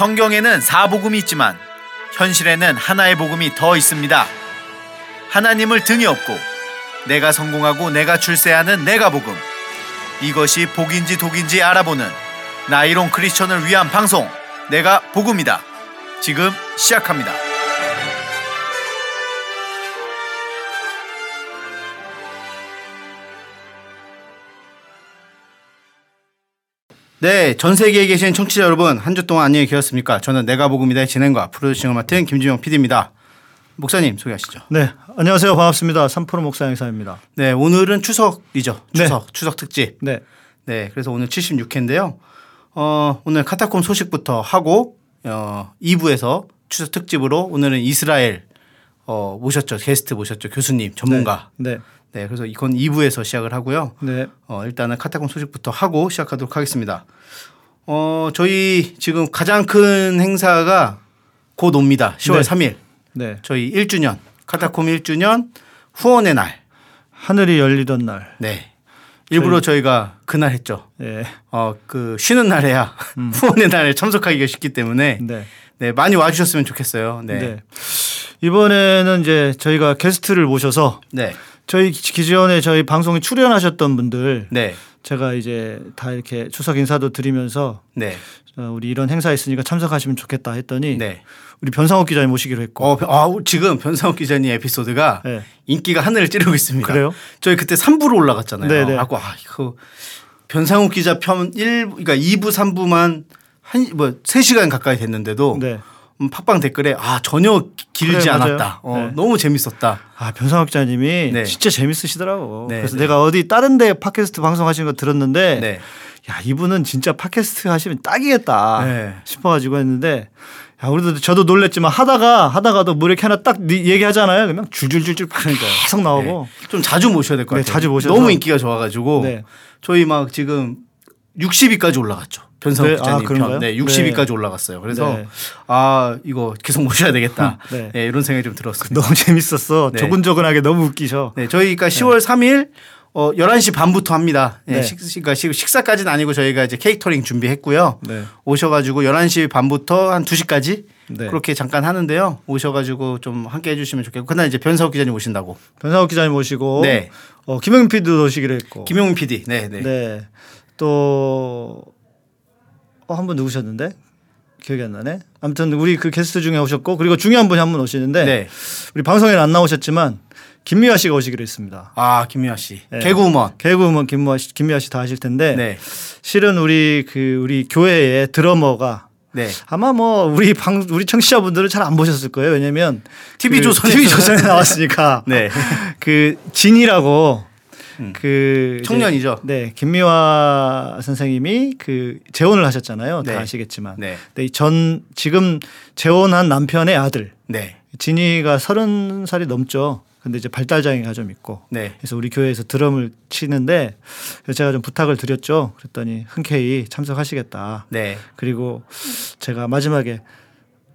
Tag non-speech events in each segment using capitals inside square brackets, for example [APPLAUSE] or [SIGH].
성경에는 사복음이 있지만 현실에는 하나의 복음이 더 있습니다. 하나님을 등에 업고 내가 성공하고 내가 출세하는 내가 복음. 이것이 복인지 독인지 알아보는 나이론 크리스천을 위한 방송 내가 복음이다. 지금 시작합니다. 네, 전 세계에 계신 청취자 여러분, 한 주 동안 안녕히 계셨습니까? 저는 내가 복음이다의 진행과 프로듀싱을 맡은 김주영 PD입니다. 목사님 소개하시죠. 네, 안녕하세요. 반갑습니다. 3프로 목사 행사입니다. 네, 오늘은 추석이죠. 네. 추석, 추석 특집. 네, 네, 그래서 오늘 76회인데요. 어, 오늘 카타콤 소식부터 하고 어, 2부에서 추석 특집으로 오늘은 이스라엘 어, 모셨죠. 게스트 모셨죠. 교수님, 전문가. 네, 네, 그래서 이건 2부에서 시작을 하고요. 네, 어, 일단은 카타콤 소식부터 하고 시작하도록 하겠습니다. 어, 저희 지금 가장 큰 행사가 곧 옵니다. 10월 네. 3일. 네. 저희 1주년 카타콤 1주년 후원의 날. 하늘이 열리던 날. 네. 일부러 저희 가 그날 했죠. 네, 어, 그 쉬는 날에야 [LAUGHS] 후원의 날에 참석하기가 쉽기 때문에 네, 네, 많이 와 주셨으면 좋겠어요. 네. 네. 네. 이번에는 이제 저희가 게스트를 모셔서 네. 저희 기존에 저희 방송에 출연하셨던 분들 네. 제가 이제 다 이렇게 추석 인사도 드리면서 네. 어, 우리 이런 행사 있으니까 참석하시면 좋겠다 했더니 네. 우리 변상욱 기자님 모시기로 했고. 어, 아, 지금 변상욱 기자님 에피소드가 네. 인기가 하늘을 찌르고 있습니다. 그래요? 저희 그때 3부로 올라갔잖아요. 네네. 하고 아, 이거 변상욱 기자 편 1, 그러니까 2부, 3부만 한, 뭐, 3시간 가까이 됐는데도 네. 음, 팟빵 댓글에 아, 전혀 길지 그래. 않았다. 어, 네. 너무 재밌었다. 아 변상욱 기자님이 네. 진짜 재밌으시더라고. 네, 그래서 네. 내가 어디 다른 데 팟캐스트 방송하시는 거 들었는데 네. 야 이분은 진짜 팟캐스트 하시면 딱이겠다 네. 싶어가지고 했는데 야 우리도 저도 놀랬지만 하다가 하다가도 뭐 이렇게 하나 딱 니- 얘기하잖아요. 그러면 줄줄줄줄 계속 나오고 좀 자주 모셔야 될것 네, 같아요. 자주 모셔서. 너무 인기가 좋아가지고 네. 저희 막 지금 60위까지 올라갔죠. 변상욱 네, 기자님 아? 편. 네, 60위까지 올라갔어요. 그래서 네. 아 이거 계속 모셔야 되겠다. [LAUGHS] 네. 네. 이런 생각이 좀 들었습니다. 너무 재밌었어. 네. 조근조근하게 너무 웃기셔. 네, 저희가 10월 3일 어 11시 반부터 합니다. 네, 네. 식, 그러니까 식- 식사까지는 아니고 저희가 이제 케이터링 준비했고요. 네. 오셔가지고 11시 반부터 한 2시까지 네. 그렇게 잠깐 하는데요. 오셔가지고 좀 함께 해주시면 좋겠고 그날 이제 변상욱 기자님 오신다고. 변상욱 기자님 모시고 네. 어, 김영민 PD도 오시기로 했고. 김용민 PD. 네, 네. 네. 또 어, 한분 누구셨는데? 기억이 안 나네. 아무튼 우리 그 게스트 중에 오셨고 그리고 중요한 분이 한 분 오시는데 네. 우리 방송에는 안 나오셨지만 김미화 씨가 오시기로 했습니다. 아 김미아 씨. 네. 개그우먼. 개그우먼 김미화 씨, 김미화 씨다 하실 텐데 네. 실은 우리 그 우리 교회의 드러머가 네. 아마 뭐 우리 방 우리 청취자분들은 잘 안 보셨을 거예요. 왜냐면 TV 그 조선에서. TV 조선에 나왔으니까 [LAUGHS] 네. 그 진이라고 그 이제 청년이죠. 네, 김미화 선생님이 그 재혼을 하셨잖아요. 네. 다 아시겠지만. 네. 근데 이전 지금 재혼한 남편의 아들 네. 진이가 서른 살이 넘죠. 근데 이제 발달 장애가 좀 있고. 네. 그래서 우리 교회에서 드럼을 치는데 제가 좀 부탁을 드렸죠. 그랬더니 흔쾌히 참석하시겠다. 네. 그리고 제가 마지막에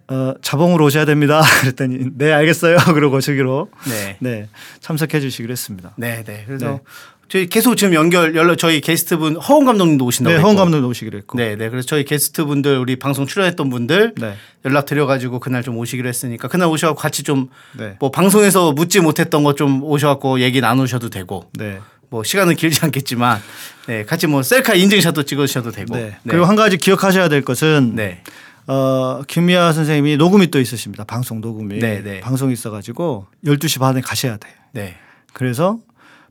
어, 자봉으로 오셔야 됩니다. [LAUGHS] 그랬더니 네 알겠어요. [LAUGHS] 그러고 저기로 네. 네 참석해 주시기로 했습니다. 네. 네. 그래서 네. 저희 계속 지금 연결 연락 저희 게스트분 허원 감독님도 오신다고 네. 허원 감독도 오시기로 했고. 네, 네. 그래서 저희 게스트분들 우리 방송 출연했던 분들 네. 연락 드려 가지고 그날 좀 오시기로 했으니까 그날 오셔서 같이 좀 네. 뭐 방송에서 묻지 못했던 것 좀 오셔 갖고 얘기 나누셔도 되고 네. 뭐 시간은 길지 않겠지만 네 같이 뭐 셀카 인증샷도 찍으셔도 되고 네. 그리고 한 가지 기억하셔야 될 것은 네. 어, 김미아 선생님이 녹음이 또 있으십니다. 방송 녹음이. 네, 네. 방송이 있어가지고 12시 반에 가셔야 돼. 네. 그래서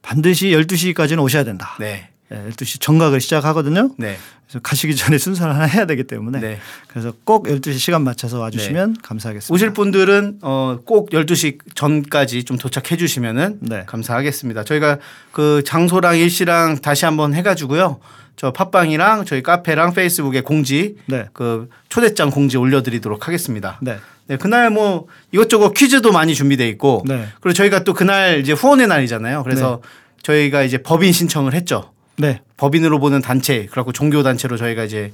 반드시 12시까지는 오셔야 된다. 네. 네, 12시 정각을 시작하거든요. 네. 그래서 가시기 전에 순서를 하나 해야 되기 때문에 네. 그래서 꼭 12시 시간 맞춰서 와주시면 감사하겠습니다. 오실 분들은 어 꼭 12시 전까지 좀 도착해 주시면은 네. 감사하겠습니다. 저희가 그 장소랑 일시랑 다시 한번 해 가지고요. 저 팟빵이랑 저희 카페랑 페이스북에 공지 네. 그 초대장 공지 올려 드리도록 하겠습니다. 네. 네, 그날 뭐 이것저것 퀴즈도 많이 준비돼 있고 네. 그리고 저희가 또 그날 이제 후원의 날이잖아요. 그래서 저희가 이제 법인 신청을 했죠. 네. 법인으로 보는 단체, 그래갖고 종교 단체로 저희가 이제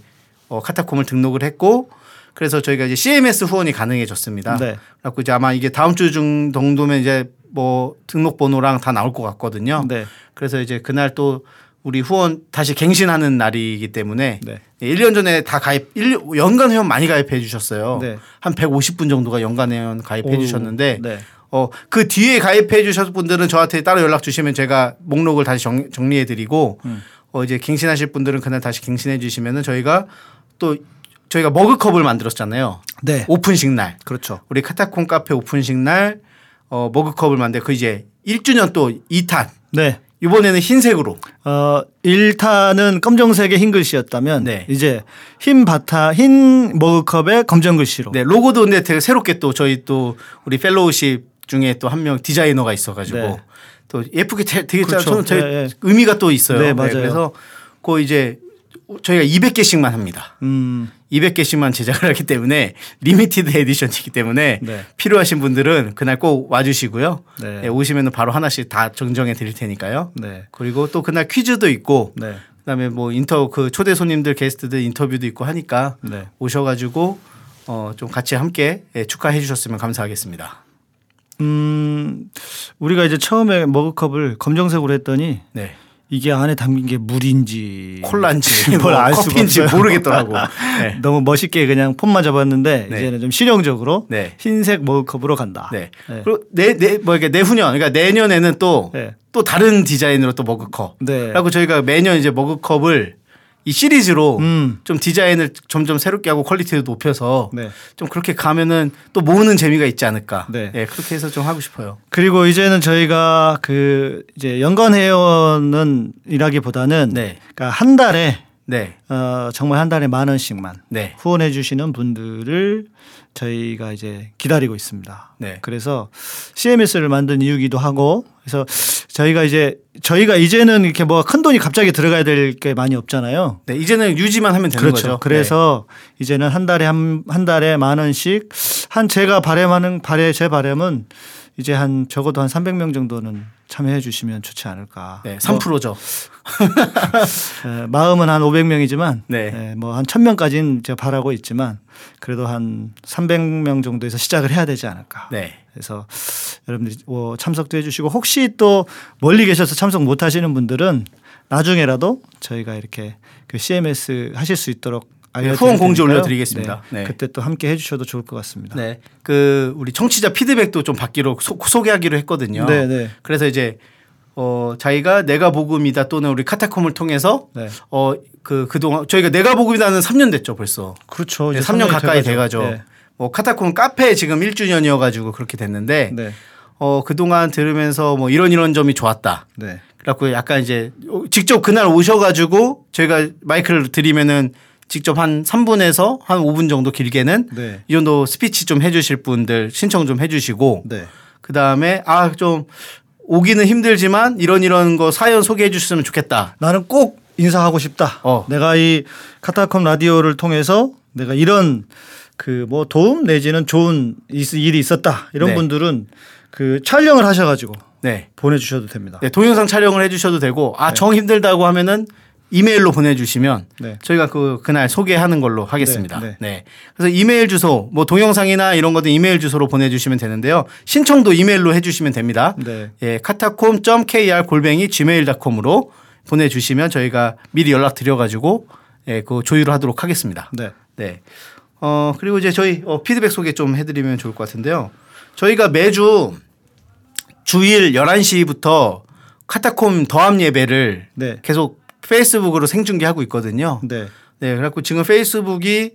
어, 카타콤을 등록을 했고 그래서 저희가 이제 CMS 후원이 가능해졌습니다. 네. 그래갖고 이제 아마 이게 다음 주 중 정도면 이제 뭐 등록 번호랑 다 나올 것 같거든요. 네. 그래서 이제 그날 또 우리 후원 다시 갱신하는 날이기 때문에 네. 예, 1년 전에 다 가입 1, 연간 회원 많이 가입해 주셨어요. 네. 한 150분 정도가 연간 회원 가입해 오, 주셨는데 네. 어, 그 뒤에 가입해 주셨 분들은 저한테 따로 연락 주시면 제가 목록을 다시 정, 정리해 드리고 음. 어, 이제 갱신하실 분들은 그날 다시 갱신해 주시면은 저희가 또 저희가 머그컵을 만들었잖아요. 네. 오픈식 날. 그렇죠. 우리 카타콤 카페 오픈식 날 어, 머그컵을 만들 그 이제 1주년 또 2탄. 네. 이번에는 흰색으로. 어, 1타는 검정색의 흰 글씨였다면 네. 이제 흰 바타 흰 머그컵에 검정 글씨로. 네, 로고도 근데 되게 새롭게 또 저희 또 우리 fellowship 중에 또 한 명 디자이너가 있어 가지고 네. 또 예쁘게 되- 되게 짜- 그렇죠. 되게 네, 네. 의미가 또 있어요. 네, 맞아요. 그래서 그 이제 저희가 200개씩만 합니다. 음. 200개씩만 제작을 하기 때문에 limited edition이기 때문에 네. 필요하신 분들은 그날 꼭 와주시고요. 네. 네, 오시면 바로 하나씩 다 증정해 드릴 테니까요. 네. 그리고 또 그날 퀴즈도 있고 네. 그다음에 뭐 인터 그 초대 손님들 게스트들 인터뷰도 있고 하니까 네. 오셔가지고 어 좀 같이 함께 예, 축하해 주셨으면 감사하겠습니다. 음. 우리가 이제 처음에 머그컵을 검정색으로 했더니 네. 이게 안에 담긴 게 물인지 콜라인지 [LAUGHS] 뭘뭐알 커피인지. 모르겠더라고. [LAUGHS] 네. 너무 멋있게 그냥 폰만 잡았는데 네. 이제는 좀 실용적으로 네. 흰색 머그컵으로 간다. 네. 네. 그리고 내내뭐 이게 내후년 그러니까 내년에는 또또 네. 다른 디자인으로 또 머그컵. 네. 라고 저희가 매년 이제 머그컵을 이 시리즈로 음. 좀 디자인을 점점 새롭게 하고 quality를 높여서 네. 좀 그렇게 가면은 또 모으는 재미가 있지 않을까. 네. 예, 그렇게 해서 좀 하고 싶어요. 그리고 이제는 저희가 그 이제 연간 회원은 이라기보다는 네. 그러니까 한 달에 네. 어 정말 한 달에 만 원씩만 네. 후원해 주시는 분들을 저희가 이제 기다리고 있습니다. 네. 그래서 CMS를 만든 이유기도 하고 그래서 저희가 이제 저희가 이제는 이렇게 뭐 큰 돈이 갑자기 들어가야 될 게 많이 없잖아요. 네. 이제는 유지만 하면 되는 그렇죠. 거죠. 그래서 이제는 한 달에 한, 한 달에 만 원씩 한 제가 바램하는 바래 제 바램은 이제 한 적어도 한 300명 정도는 참여해 주시면 좋지 않을까. 네. 네. 3%죠. [LAUGHS] 에, 마음은 한 500명이지만 네. 뭐한 1000명까지는 제가 바라고 있지만 그래도 한 300명 정도에서 시작을 해야 되지 않을까. 네. 그래서 여러분들이 뭐 참석도 해 주시고 혹시 또 멀리 계셔서 참석 못 하시는 분들은 나중에라도 저희가 이렇게 그 CMS 하실 수 있도록 네, 후원 공지. 올려드리겠습니다. 네. 네. 그때 또 함께 해주셔도 좋을 것 같습니다. 네. 그 우리 청취자 피드백도 좀 받기로 소, 소개하기로 했거든요. 네, 네. 그래서 이제 어 자기가 내가 복음이다 또는 우리 카타콤을 통해서 네. 어그 그동안 저희가 내가 복음이다는 3년 됐죠, 벌써. 그렇죠. 네, 이제 3년 3년이 가까이 돼가죠. 돼가죠. 네. 뭐 카타콤 카페 지금 1주년이어 가지고 그렇게 됐는데 네. 어 그동안 들으면서 뭐 이런 이런 점이 좋았다. 네. 그래갖고 약간 이제 직접 그날 오셔가지고 저희가 마이크를 드리면은 직접 한 3분에서 한 5분 정도 길게는 네. 이 정도 스피치 좀 해주실 분들 신청 좀 해주시고 네. 그 다음에 아 좀 오기는 힘들지만 이런 이런 거 사연 소개해 주셨으면 좋겠다. 나는 꼭 인사하고 싶다. 어. 내가 이 카타콤 라디오를 통해서 내가 이런 그 뭐 도움 내지는 좋은 있- 일이 있었다. 이런 네. 분들은 그 촬영을 하셔가지고 네. 보내주셔도 됩니다. 네, 동영상 촬영을 해주셔도 되고 아정 힘들다고 하면은 이메일로 보내주시면 네. 저희가 그 그날 소개하는 걸로 하겠습니다. 네, 네, 네. 그래서 이메일 주소 뭐 동영상이나 이런 것도 이메일 주소로 보내주시면 되는데요. 신청도 이메일로 해주시면 됩니다. 네. 예, 카타콤.kr 골뱅이 gmail.com으로 보내주시면 저희가 미리 연락 드려가지고 예, 그 조율을 하도록 하겠습니다. 네. 네. 어, 그리고 이제 저희 어, 피드백 소개 좀 해드리면 좋을 것 같은데요. 저희가 매주 주일 11시부터 카타콤 더함 예배를 네. 계속 페이스북으로 생중계하고 있거든요. 네. 네. 그래갖고 지금 페이스북이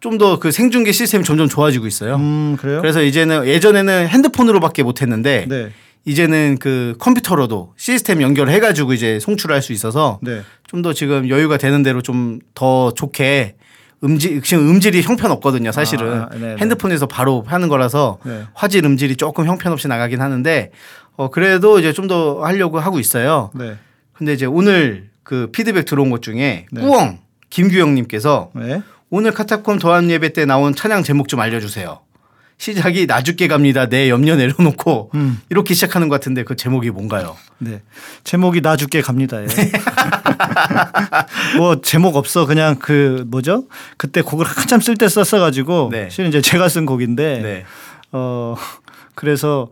좀 더 그 생중계 시스템이 점점 좋아지고 있어요. 음 그래요? 그래서 이제는 예전에는 핸드폰으로밖에 못 했는데 네. 이제는 그 컴퓨터로도 시스템 연결해 가지고 이제 송출할 수 있어서 네. 좀더 지금 여유가 되는 대로 좀 더 좋게 음질 지금 음질이 형편없거든요. 사실은 아, 네네. 핸드폰에서 바로 하는 거라서 네. 화질 음질이 조금 형편없이 나가긴 하는데 어 그래도 이제 좀 더 하려고 하고 있어요. 네. 근데 이제 오늘 그 피드백 들어온 것 중에 네. 꾸엉 김규영님께서 네. 오늘 카타콤 도안 예배 때 나온 찬양 제목 좀 알려주세요. 시작이 나죽게 갑니다. 내 염려 내려놓고 음. 이렇게 시작하는 것 같은데 그 제목이 뭔가요? 네. 제목이 나 죽게 갑니다. 예. 뭐 제목 없어 그냥 그 뭐죠? 그때 곡을 한참 쓸 때 썼어가지고 네. 실은 이제 제가 쓴 곡인데 네. 어 그래서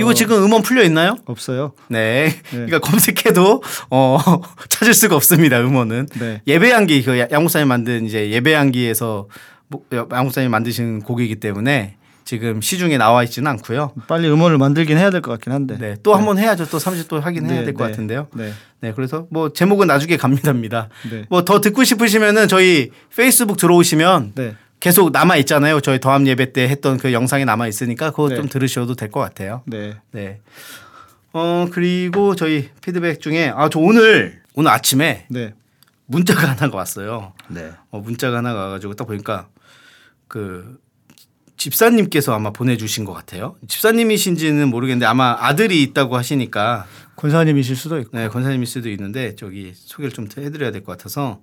이거 어. 지금 음원 풀려 있나요? 없어요. 네. 그러니까 검색해도 어 [LAUGHS] 찾을 수가 없습니다. 음원은. 네. 예배양기 그 양목사님 만든 이제 예배양기에서 뭐, 양목사님 만드신 곡이기 때문에 지금 시중에 나와 있지는 않고요. 빨리 음원을 만들긴 해야 될 것 같긴 한데. 네. 또 한번 해야죠. 또 30도 하긴 해야 네, 될것 네. 같은데요. 네. 네. 그래서 뭐 제목은 나중에 갑니다입니다. 네. 뭐더 듣고 싶으시면은 저희 페이스북 들어오시면 네. 계속 남아 있잖아요. 저희 더함 예배 때 했던 그 영상이 남아 있으니까 그거 네. 좀 들으셔도 될 것 같아요. 네. 네. 어 그리고 저희 피드백 중에 아 저 오늘 오늘 아침에 네. 문자가 하나가 왔어요. 네. 어 문자가 하나가 와가지고 딱 보니까 그 집사님께서 아마 보내주신 것 같아요. 집사님이신지는 모르겠는데 아마 아들이 있다고 하시니까 권사님이실 수도 있고. 네 권사님일 수도 있는데 저기 소개를 좀 해드려야 될 것 같아서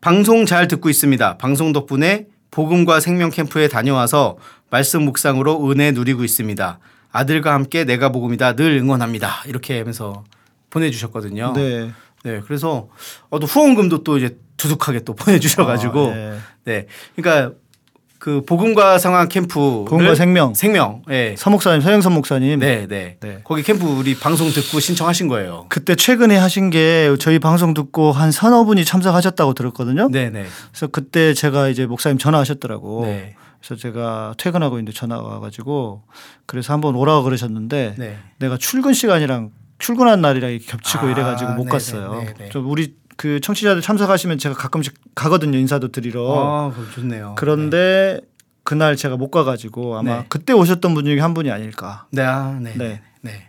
방송 잘 듣고 있습니다. 방송 덕분에 복음과 생명 캠프에 다녀와서 말씀 묵상으로 은혜 누리고 있습니다. 아들과 함께 내가 복음이다 늘 응원합니다. 이렇게 하면서 보내주셨거든요. 네. 네, 그래서 어, 또 후원금도 또 이제 두둑하게 또 보내주셔가지고 아, 네. 네, 그러니까 그 복음과 상황 캠프 복음과 생명. 생명, 네, 서목사님, 서영선 목사님. 네, 네, 네. 거기 캠프 우리 방송 듣고 신청하신 거예요. 그때 최근에 하신 게 저희 방송 듣고 한 서너 분이 참석하셨다고 들었거든요. 네, 네, 그래서 그때 제가 이제 목사님 전화하셨더라고. 네, 그래서 제가 퇴근하고 있는데 전화가 와가지고 그래서 한번 오라고 그러셨는데 네. 내가 출근 시간이랑 출근한 날이랑 겹치고 아, 이래가지고 못 네네, 갔어요. 네네. 좀 우리 그 청취자들 참석하시면 제가 가끔씩 가거든요 인사도 드리러. 아, 좋네요. 그런데 그날 제가 못 가가지고 아마 네. 그때 오셨던 분 중에 한 분이 아닐까. 네, 아, 네, 네, 네. 네.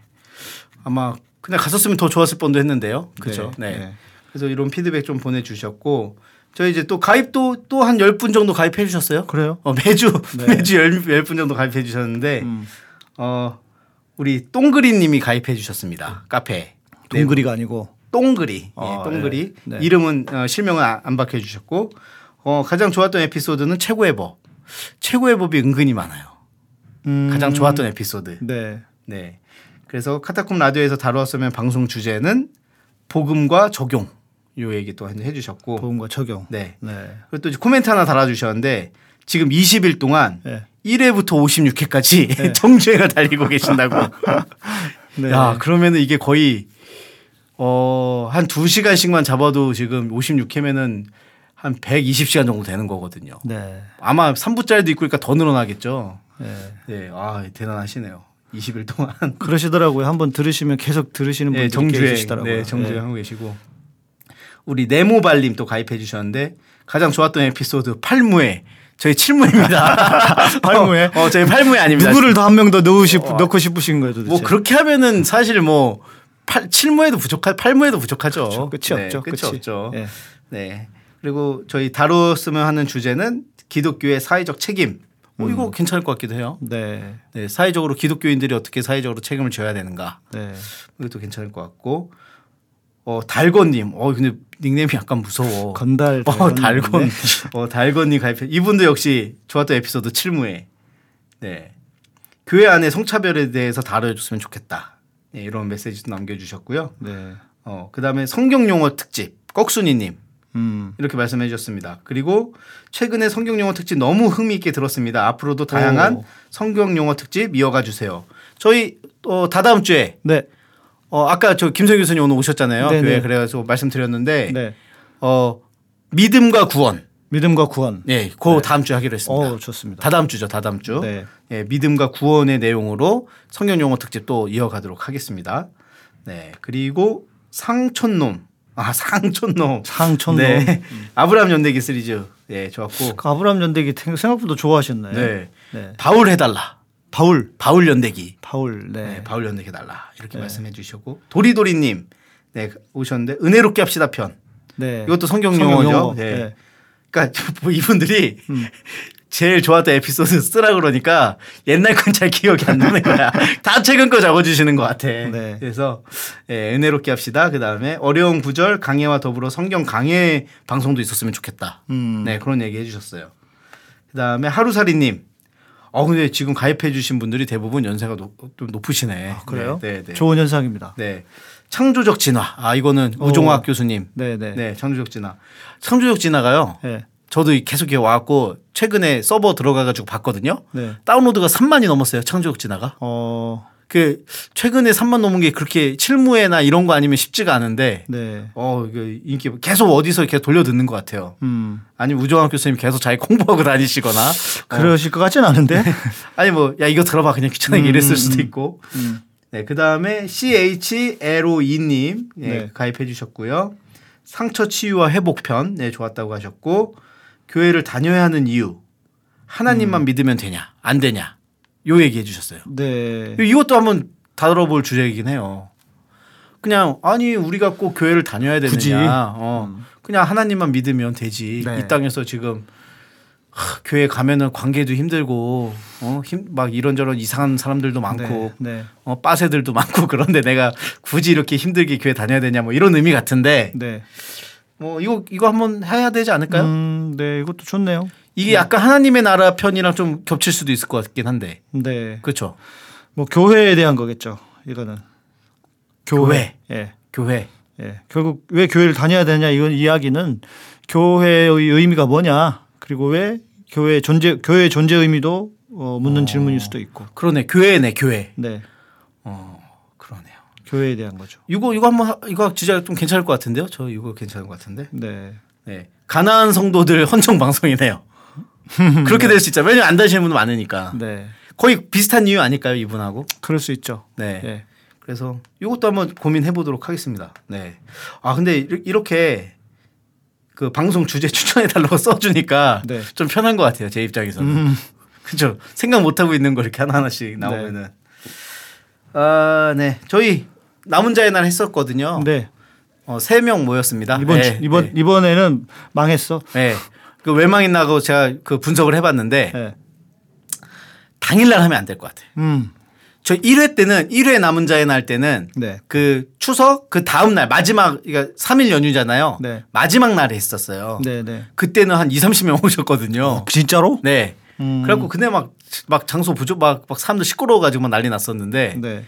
아마 그냥 갔었으면 더 좋았을 뻔도 했는데요. 그렇죠. 네. 네. 그래서 이런 피드백 좀 보내주셨고 저희 이제 또 가입도 또한열분 정도 가입해 주셨어요. 그래요? 어, 매주 네. [LAUGHS] 매주 열분 정도 가입해 주셨는데 음. 어 우리 똥그리 님이 가입해 주셨습니다. 카페 네, 동그리가 아니고. 똥그리 아, 예, 똥그리 네. 네. 이름은 어, 실명은 안, 안 밝혀 주셨고 어, 가장 좋았던 에피소드는 최고의 법 최고의 법이 은근히 많아요. 음. 가장 좋았던 에피소드. 네. 네. 그래서 카타콤 라디오에서 다루었으면 방송 주제는 복음과 적용 요 얘기 또 해 주셨고 보험과 적용. 네. 네. 그리고 또 코멘트 하나 달아 주셨는데 지금 20일 동안 네. 1회부터 56회까지 [LAUGHS] 정주행을 달리고 계신다고. [LAUGHS] 네. 야, 그러면은 이게 거의 어, 한 2시간씩만 잡아도 지금 56회면은 한 120시간 정도 되는 거거든요. 네. 아마 3부짜리도 있고 그러니까 더 늘어나겠죠. 네. 네. 아, 대단하시네요. 20일 동안. [LAUGHS] 그러시더라고요. 한번 들으시면 계속 들으시는 분들이 네, 정주행. 계시더라고요. 네, 정주행 하고 계시고. 우리 네모발님 또 가입해 주셨는데 가장 좋았던 에피소드 8무회. 저희 7무입니다. [LAUGHS] 팔무회? 어, 어, 저희 8무회 아닙니다. 누구를 더 한 명 더 넣고 싶 넣고 싶으신 거예요, 도대체? 뭐 그렇게 하면은 사실 뭐 8, 7무에도 부족하 8무에도 부족하죠. 그렇죠. 끝이 네, 없죠. 끝이 끝이. 없죠. 예. 네. 그리고 저희 다뤘으면 하는 주제는 기독교의 사회적 책임. 어, 이거 괜찮을 것 같기도 해요. 네. 네, 사회적으로 기독교인들이 어떻게 사회적으로 책임을 져야 되는가. 네. 이것도 괜찮을 것 같고. 어, 달건님. 어, 근데 닉네임이 약간 무서워. 건달 어, 달건. 달건. 네. [LAUGHS] 어, 달건님 가입해. 이분도 역시 좋았던 에피소드 7무에. 네. 교회 안에 성차별에 대해서 다뤄줬으면 좋겠다. 네, 이런 메시지도 남겨주셨고요. 네. 어, 그 다음에 성경 용어 특집. 꺽순이님. 음. 이렇게 말씀해 주셨습니다. 그리고 최근에 성경 용어 특집 너무 흥미있게 들었습니다. 앞으로도 다양한 오. 성경 용어 특집 이어가 주세요. 저희 어, 다다음 주에 네. 어, 아까 저 김성 교수님 오늘 오셨잖아요. 네네. 교회 그래가지고 말씀드렸는데 네. 어, 믿음과 구원. 믿음과 구원. 예, 그 다음 주에 하기로 했습니다. 어, 좋습니다. 다다음 주죠, 다다음 주. 네. 예, 믿음과 구원의 내용으로 성경 용어 특집 또 이어가도록 하겠습니다. 네, 그리고 상촌놈. 아, 상촌놈. 상촌놈. 네. 아브라함 연대기 시리즈. 예, 좋았고. 그 아브라함 연대기 생각보다 좋아하셨네. 네. 네. 바울 해달라. 바울. 바울 연대기. 바울. 네. 네, 바울 연대기 해달라. 이렇게 말씀해 주셨고. 도리도리님. 네, 오셨는데. 은혜롭게 합시다 편. 네. 이것도 성경 용어죠. 용어. 네. 네. 그러니까 뭐 이분들이 음. 제일 좋았던 에피소드 쓰라 그러니까 옛날 건 잘 기억이 안 나는 거야. [LAUGHS] 다 최근 거 적어주시는 것 같아. 네. 그래서 예, 은혜롭게 합시다. 그 다음에 어려운 구절 강해와 더불어 성경 강해 방송도 있었으면 좋겠다. 음. 네 그런 얘기 해주셨어요. 그 다음에 하루살이님. 어 근데 지금 가입해주신 분들이 대부분 연세가 높, 좀 높으시네. 아, 그래요? 네, 네. 네. 좋은 현상입니다. 네. 창조적 진화. 아 이거는 오. 우종학 교수님. 네, 네. 네, 창조적 진화. 창조적 진화가요. 네. 저도 계속 이렇게 와갖고 최근에 서버 들어가가지고 봤거든요. 네. 다운로드가 3만이 넘었어요. 창조적 진화가. 어. 그 최근에 3만 넘은 게 그렇게 실무회나 이런 거 아니면 쉽지가 않은데 네. 어 이게 인기 계속 어디서 계속 돌려 듣는 것 같아요. 음. 아니면 우정학 교수님 계속 자기 공부하고 다니시거나 어. 그러실 것 같진 않은데. 아니 뭐 야 이거 들어봐 그냥 귀찮게 음, 이랬을 음, 수도 음. 있고 음. 네, 그 다음에 CHLO2님 예, 네. 가입해 주셨고요. 상처 치유와 회복편 네, 좋았다고 하셨고 교회를 다녀야 하는 이유 하나님만 음. 믿으면 되냐 안 되냐 요 얘기해 주셨어요. 네. 이것도 한번 다뤄볼 주제이긴 해요. 그냥 아니 우리가 꼭 교회를 다녀야 되느냐? 굳이? 어, 그냥 하나님만 믿으면 되지. 네. 이 땅에서 지금 하, 교회 가면은 관계도 힘들고 어, 힘, 막 이런저런 이상한 사람들도 많고 네. 네. 어, 빠세들도 많고 [LAUGHS] 그런데 내가 굳이 이렇게 힘들게 교회 다녀야 되냐 뭐 이런 의미 같은데 네. 뭐 이거 이거 한번 해야 되지 않을까요? 음, 네, 이것도 좋네요. 이게 약간 하나님의 나라 편이랑 좀 겹칠 수도 있을 것 같긴 한데 네. 그렇죠. 뭐 교회에 대한 거겠죠. 이거는 교회. 예. 교회 예. 결국 왜 교회를 다녀야 되냐 이건 이야기는 교회의 의미가 뭐냐 그리고 왜 교회 존재 교회의 존재 의미도 어, 묻는 질문일 수도 있고. 그러네 교회네 교회. 네. 어 그러네요. 교회에 대한 거죠. 이거 이거 한번 하- 이거 진짜 좀 괜찮을 것 같은데요? 저 이거 괜찮은 것 같은데. 네. 네. 가나안 성도들 헌정 방송이네요. [LAUGHS] 그렇게 될수 있죠. 왜냐면 안 다시는 분 많으니까. 네. 거의 비슷한 이유 아닐까요, 이분하고? 그럴 수 있죠. 네. 예. 그래서 이것도 한번 고민해 보도록 하겠습니다. 네. 아 근데 이- 이렇게 그 방송 주제 [LAUGHS] 추천해 달라고 써주니까 네. 좀 편한 것 같아요, 제 입장에서는. 음. [LAUGHS] 그죠? 생각 못 하고 있는 거 이렇게 하나 하나씩 나오면은. 아, 네. 저희 남은 자의 날 했었거든요. 네. 어, 세 명 모였습니다. 이번 네, 이번 네. 이번에는 망했어. 네. 그 외망했나고 제가 그 분석을 해봤는데 예. 당일날 하면 안 될 것 같아요. 음. 저 1회 때는 1회 남은 자의 날 때는 네. 그 추석 그 다음 날 마지막 그러니까 3일 연휴잖아요. 네. 마지막 날에 했었어요. 네, 네. 그때는 한 2, 30명 오셨거든요. 진짜로? 네. 음. 그래갖고 근데 막, 막 장소 부족 막, 막 사람들 시끄러워가지고 막 난리 났었는데 네.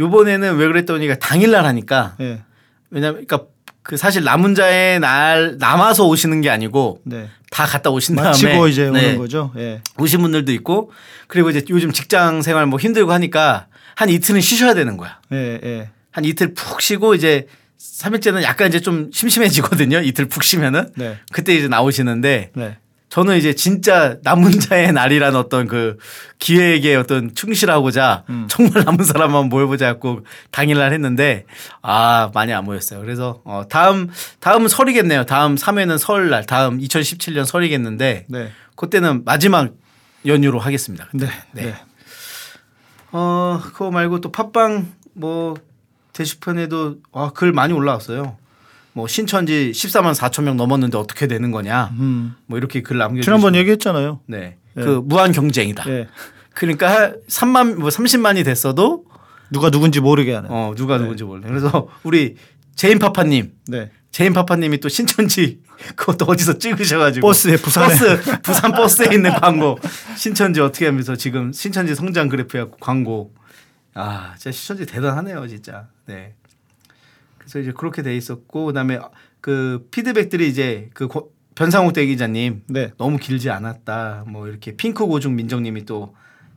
요번에는 왜 그랬더니 당일날 하니까 예. 왜냐면 그러니까 그 사실 남은 자의 날 남아서 오시는 게 아니고 네. 다 갔다 오신 다음에 마치고 이제 네. 오는 거죠. 예. 오신 분들도 있고 그리고 이제 요즘 직장 생활 뭐 힘들고 하니까 한 이틀은 쉬셔야 되는 거야. 예, 예. 한 이틀 푹 쉬고 이제 3일째는 약간 이제 좀 심심해지거든요. 이틀 푹 쉬면은. 네. 그때 이제 나오시는데 네. 저는 이제 진짜 남은 자의 날이라는 어떤 그 기획에 어떤 충실하고자 음. 정말 남은 사람만 모여보자 갖고 당일날 했는데 아 많이 안 모였어요. 그래서 어 다음 다음은 설이겠네요. 다음 3회는 설날 다음 2017년 설이겠는데 네. 그때는 마지막 연휴로 하겠습니다. 네. 네. 네. 어 그거 말고 또 팟빵 뭐 게시판에도 와, 글 많이 올라왔어요. 뭐 신천지 14만 4천 명 넘었는데 어떻게 되는 거냐. 음. 뭐 이렇게 글 남겨주시고 지난번 얘기했잖아요. 네. 예. 그 무한 경쟁이다. 예. [LAUGHS] 그러니까 3만 뭐 30만이 됐어도 누가 누군지 모르게 하는. 어 누가 누군지 몰라. 그래서 우리 제인 파파 님, 네. 제인 파파 님이 또 신천지 [LAUGHS] 그것도 어디서 찍으셔 가지고 버스에 부산에. 버스 부산 버스에 있는 광고 신천지 어떻게 하면서 지금 신천지 성장 그래프 해갖고 광고 아 진짜 신천지 대단하네요 진짜 네 그래서 이제 그렇게 돼 있었고 그다음에 그 피드백들이 이제 그 고- 변상욱 대기자님 네. 너무 길지 않았다. 뭐 이렇게 핑크 고중 민정님이 또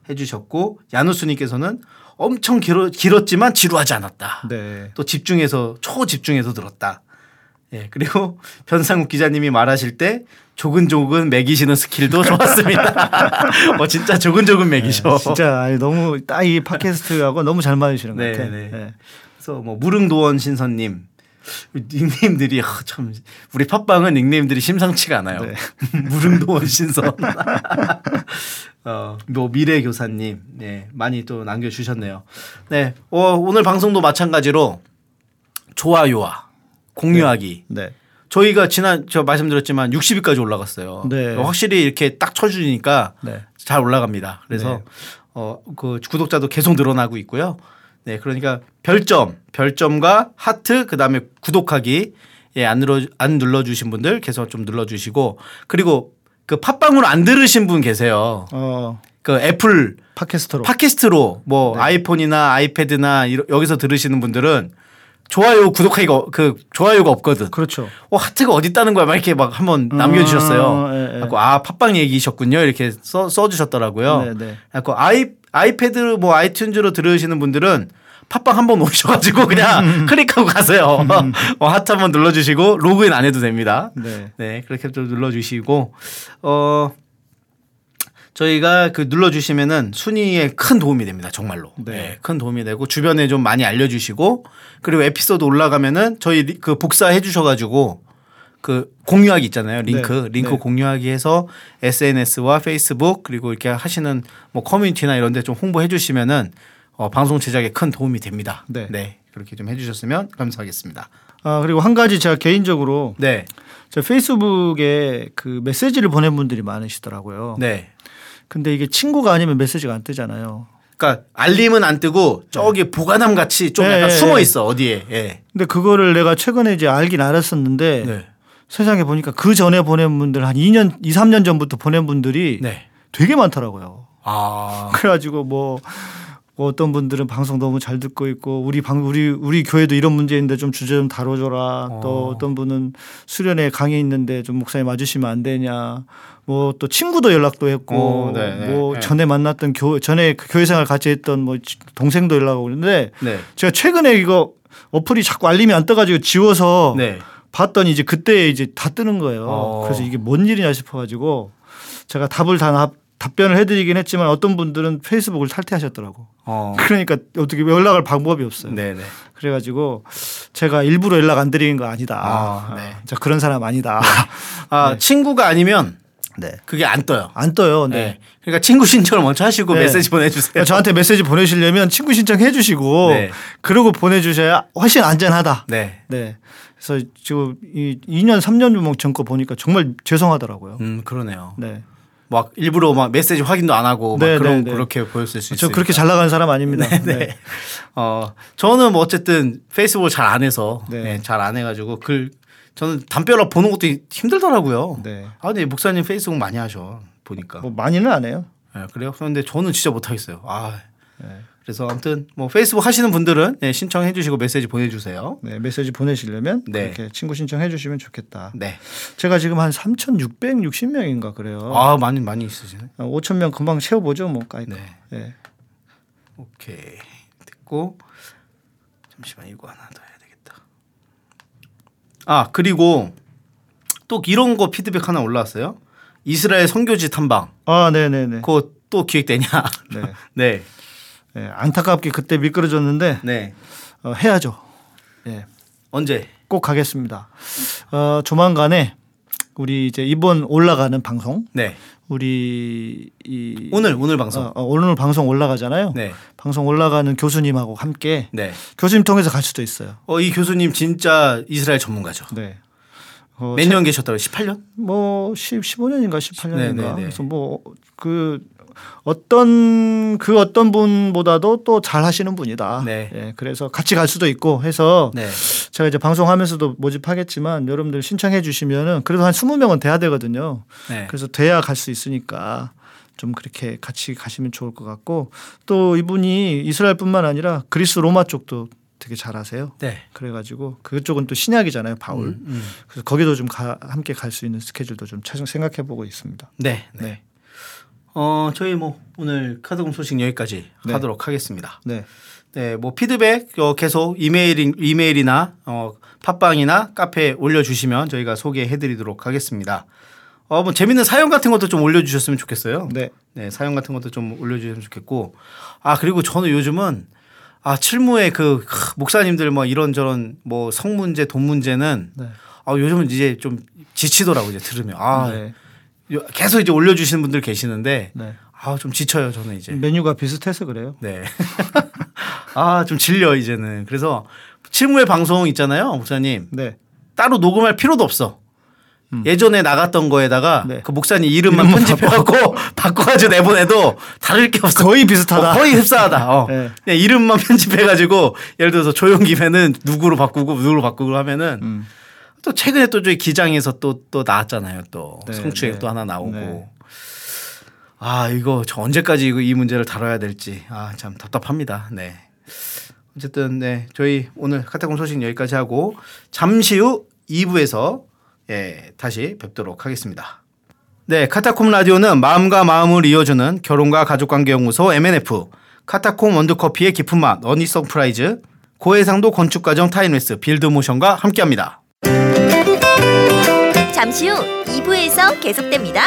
해주셨고 야누스님께서는 엄청 길어, 길었지만 지루하지 않았다. 네. 또 집중해서 초 집중해서 들었다. 예 그리고 [LAUGHS] 변상욱 기자님이 말하실 때 조근조근 매기시는 스킬도 [LAUGHS] 좋았습니다. 어 진짜 조근조근 매기셔. 진짜 아니, 너무 딱 이 팟캐스트하고 너무 잘 맞으시는 것 네, 같아요. 네. 예. 그래서 뭐 무릉도원 신선님 닉네임들이 아, 참 우리 팟빵은 닉네임들이 심상치가 않아요. 네. [LAUGHS] 무릉도원 신선. [LAUGHS] 어, 뭐 미래 교사님, 네 많이 또 남겨 주셨네요. 네, 어, 오늘 방송도 마찬가지로 좋아요와 공유하기. 네. 저희가 지난 저 말씀드렸지만 60위까지 올라갔어요. 네. 확실히 이렇게 딱 쳐주니까 네. 잘 올라갑니다. 그래서 네. 어그 구독자도 계속 늘어나고 있고요. 네, 그러니까 별점, 별점과 하트 그 다음에 구독하기 예, 안 눌러 안 눌러 주신 분들 계속 좀 눌러 주시고 그리고 그 팟빵으로 안 들으신 분 계세요. 어, 그 애플 팟캐스트로. 팟캐스트로 뭐 네. 아이폰이나 아이패드나 여기서 들으시는 분들은 좋아요 구독하기가 그 좋아요가 없거든. 그렇죠. 어 하트가 어디 있다는 거야? 막 이렇게 막 한번 남겨주셨어요. 아, 예, 예. 그래갖고 아 팟빵 얘기셨군요. 이렇게 써 써주셨더라고요. 네, 네. 그래갖고 아이 아이패드 뭐 아이튠즈로 들으시는 분들은 팟빵 한번 오셔가지고 그냥 [LAUGHS] 클릭하고 가세요. [LAUGHS] 어, 하트 한번 눌러주시고 로그인 안 해도 됩니다. 네. 네 그렇게 좀 눌러주시고 어 저희가 그 눌러주시면은 순위에 큰 도움이 됩니다. 정말로. 네. 네, 큰 도움이 되고 주변에 좀 많이 알려주시고 그리고 에피소드 올라가면은 저희 리- 그 복사해 주셔가지고 그 공유하기 있잖아요. 링크 네. 링크 네. 공유하기 해서 SNS와 페이스북 그리고 이렇게 하시는 뭐 커뮤니티나 이런 데 좀 홍보해 주시면은 어, 방송 제작에 큰 도움이 됩니다. 네. 그렇게 좀 해주셨으면 감사하겠습니다. 아 그리고 한 가지 제가 개인적으로 네, 저 페이스북에 그 메시지를 보낸 분들이 많으시더라고요. 네. 근데 이게 친구가 아니면 메시지가 안 뜨잖아요. 그러니까 알림은 안 뜨고 저기 보관함 같이 좀 네, 약간 네, 숨어 네. 있어 어디에. 예. 근데 그거를 내가 최근에 이제 알긴 알았었는데 네. 세상에 보니까 그 전에 보낸 분들 한 2년, 2, 3년 전부터 보낸 분들이 네. 되게 많더라고요. 아. 그래가지고 뭐, 뭐 어떤 분들은 방송 너무 잘 듣고 있고 우리 방 우리 우리 교회도 이런 문제 있는데 좀 주제 좀 다뤄줘라. 어. 또 어떤 분은 수련회 강의 있는데 좀 목사님 와주시면 안 되냐. 뭐 또 친구도 연락도 했고 어, 네, 네, 뭐 네. 전에 만났던 교 전에 그 교회 생활 같이 했던 뭐 지- 동생도 연락오고 그러는데 네. 제가 최근에 이거 어플이 자꾸 알림이 안 떠가지고 지워서 네. 봤더니 이제 그때 이제 다 뜨는 거예요. 어. 그래서 이게 뭔 일이냐 싶어가지고 제가 답을 다 나- 답변을 해드리긴 했지만 어떤 분들은 페이스북을 탈퇴하셨더라고. 어. 그러니까 어떻게 연락할 방법이 없어요. 네, 네. 그래가지고 제가 일부러 연락 안 드리는 거 아니다. 아, 네. 저 그런 사람 아니다. [LAUGHS] 아, 친구가 아니면 네. 그게 안 떠요. 안 떠요. 네. 네. 그러니까 친구 신청을 먼저 하시고 네. 메시지 보내주세요. 그러니까 저한테 메시지 보내시려면 친구 신청 해 주시고 네. 그러고 보내주셔야 훨씬 안전하다. 네. 네. 그래서 지금 이 2년 3년 전 거 보니까 정말 죄송하더라고요. 음, 그러네요. 네. 막 일부러 막 메시지 확인도 안 하고 막 네, 그런 네, 네. 그렇게 보였을 수저 있어요. 그렇게 잘 나가는 사람 아닙니다. 네. 어, 저는 뭐 어쨌든 페이스북을 잘 안 해서 네. 네, 잘안 해가지고 글 저는 담벼락 보는 것도 힘들더라고요. 네. 아, 근데 목사님 페이스북 많이 하셔 보니까. 뭐 많이는 안 해요. 네, 그래요? 그런데 저는 진짜 못하겠어요. 아, 네. 그래서 아무튼 뭐 페이스북 하시는 분들은 네, 신청해 주시고 메시지 보내주세요. 네, 메시지 보내시려면 네. 그렇게 친구 신청해 주시면 좋겠다. 네. 제가 지금 한 3,660명인가 그래요. 아 많이 많이 있으시네. 5,000명 금방 채워보죠, 뭐 까이까. 네. 네. 오케이 됐고 잠시만 이거 하나 더 해야 되겠다. 아 그리고 또 이런 거 피드백 하나 올라왔어요. 이스라엘 선교지 탐방. 아, 네, 네, 네. 그거 또 기획되냐? 네. [LAUGHS] 네. 네, 안타깝게 그때 미끄러졌는데 네. 어, 해야죠. 네. 언제? 꼭 가겠습니다. 어, 조만간에 우리 이제 이번 올라가는 방송 네. 우리 이 오늘 오늘 방송. 어, 어, 오늘 방송 올라가잖아요. 네. 방송 올라가는 교수님하고 함께 네. 교수님 통해서 갈 수도 있어요. 어, 이 교수님 진짜 이스라엘 전문가죠. 네. 어, 몇년 계셨더라고요? 18년? 뭐 10, 15년인가 18년인가 네, 네, 네. 그래서 뭐 그 어떤 그 어떤 분보다도 또 잘 하시는 분이다. 네. 예, 그래서 같이 갈 수도 있고 해서 네. 제가 이제 방송하면서도 모집하겠지만 여러분들 신청해 주시면은 그래도 한 20명은 돼야 되거든요. 네. 그래서 돼야 갈 수 있으니까 좀 그렇게 같이 가시면 좋을 것 같고 또 이분이 이스라엘뿐만 아니라 그리스 로마 쪽도 되게 잘하세요. 네. 그래가지고 그쪽은 또 신약이잖아요, 바울. 음, 음. 그래서 거기도 좀 가- 함께 갈 수 있는 스케줄도 좀 차- 생각해보고 있습니다. 네. 네. 네, 어, 저희 뭐 오늘 카드공 소식 여기까지 네. 하도록 하겠습니다. 네, 네, 뭐 피드백 어, 계속 이메일 이메일이나 어, 팟빵이나 카페에 올려주시면 저희가 소개해드리도록 하겠습니다. 어, 뭐 재밌는 사연 같은 것도 좀 올려주셨으면 좋겠어요. 네, 네, 사연 같은 것도 좀 올려주시면 좋겠고, 아 그리고 저는 요즘은 아 칠무의 그 크, 목사님들 뭐 이런 저런 뭐 성 문제, 돈 문제는 네. 아 요즘은 이제 좀 지치더라고 이제 들으면 아 네. 요- 계속 이제 올려주시는 분들 계시는데 네. 아좀 지쳐요 저는 이제. 메뉴가 비슷해서 그래요. 네. [LAUGHS] 아, 좀 질려, 이제는. 그래서 칠무의 방송 있잖아요, 목사님. 네, 따로 녹음할 필요도 없어. 예전에 나갔던 거에다가 네. 그 목사님 이름만 편집해갖고 [LAUGHS] 바꿔가지고 내보내도 다를 게 없어. 거의 비슷하다. 어, 거의 흡사하다. 어. 네. 이름만 [LAUGHS] 편집해가지고 예를 들어서 조용기면은 누구로 바꾸고 누구로 바꾸고 하면은 음. 또 최근에 또 저희 기장에서 또 또 나왔잖아요. 또 네, 성추행 네. 또 하나 나오고. 네. 아 이거 저 언제까지 이거 이 문제를 다뤄야 될지 아 참 답답합니다. 네. 어쨌든 네 저희 오늘 카타콤 소식 여기까지 하고 잠시 후 2부에서 예 다시 뵙도록 하겠습니다. 네 카타콤 라디오는 마음과 마음을 이어주는 결혼과 가족관계 연구소 MNF 카타콤 원두커피의 깊은 맛 어니 서프라이즈 고해상도 건축과정 타임레스 빌드모션과 함께합니다. 잠시 후 2부에서 계속됩니다.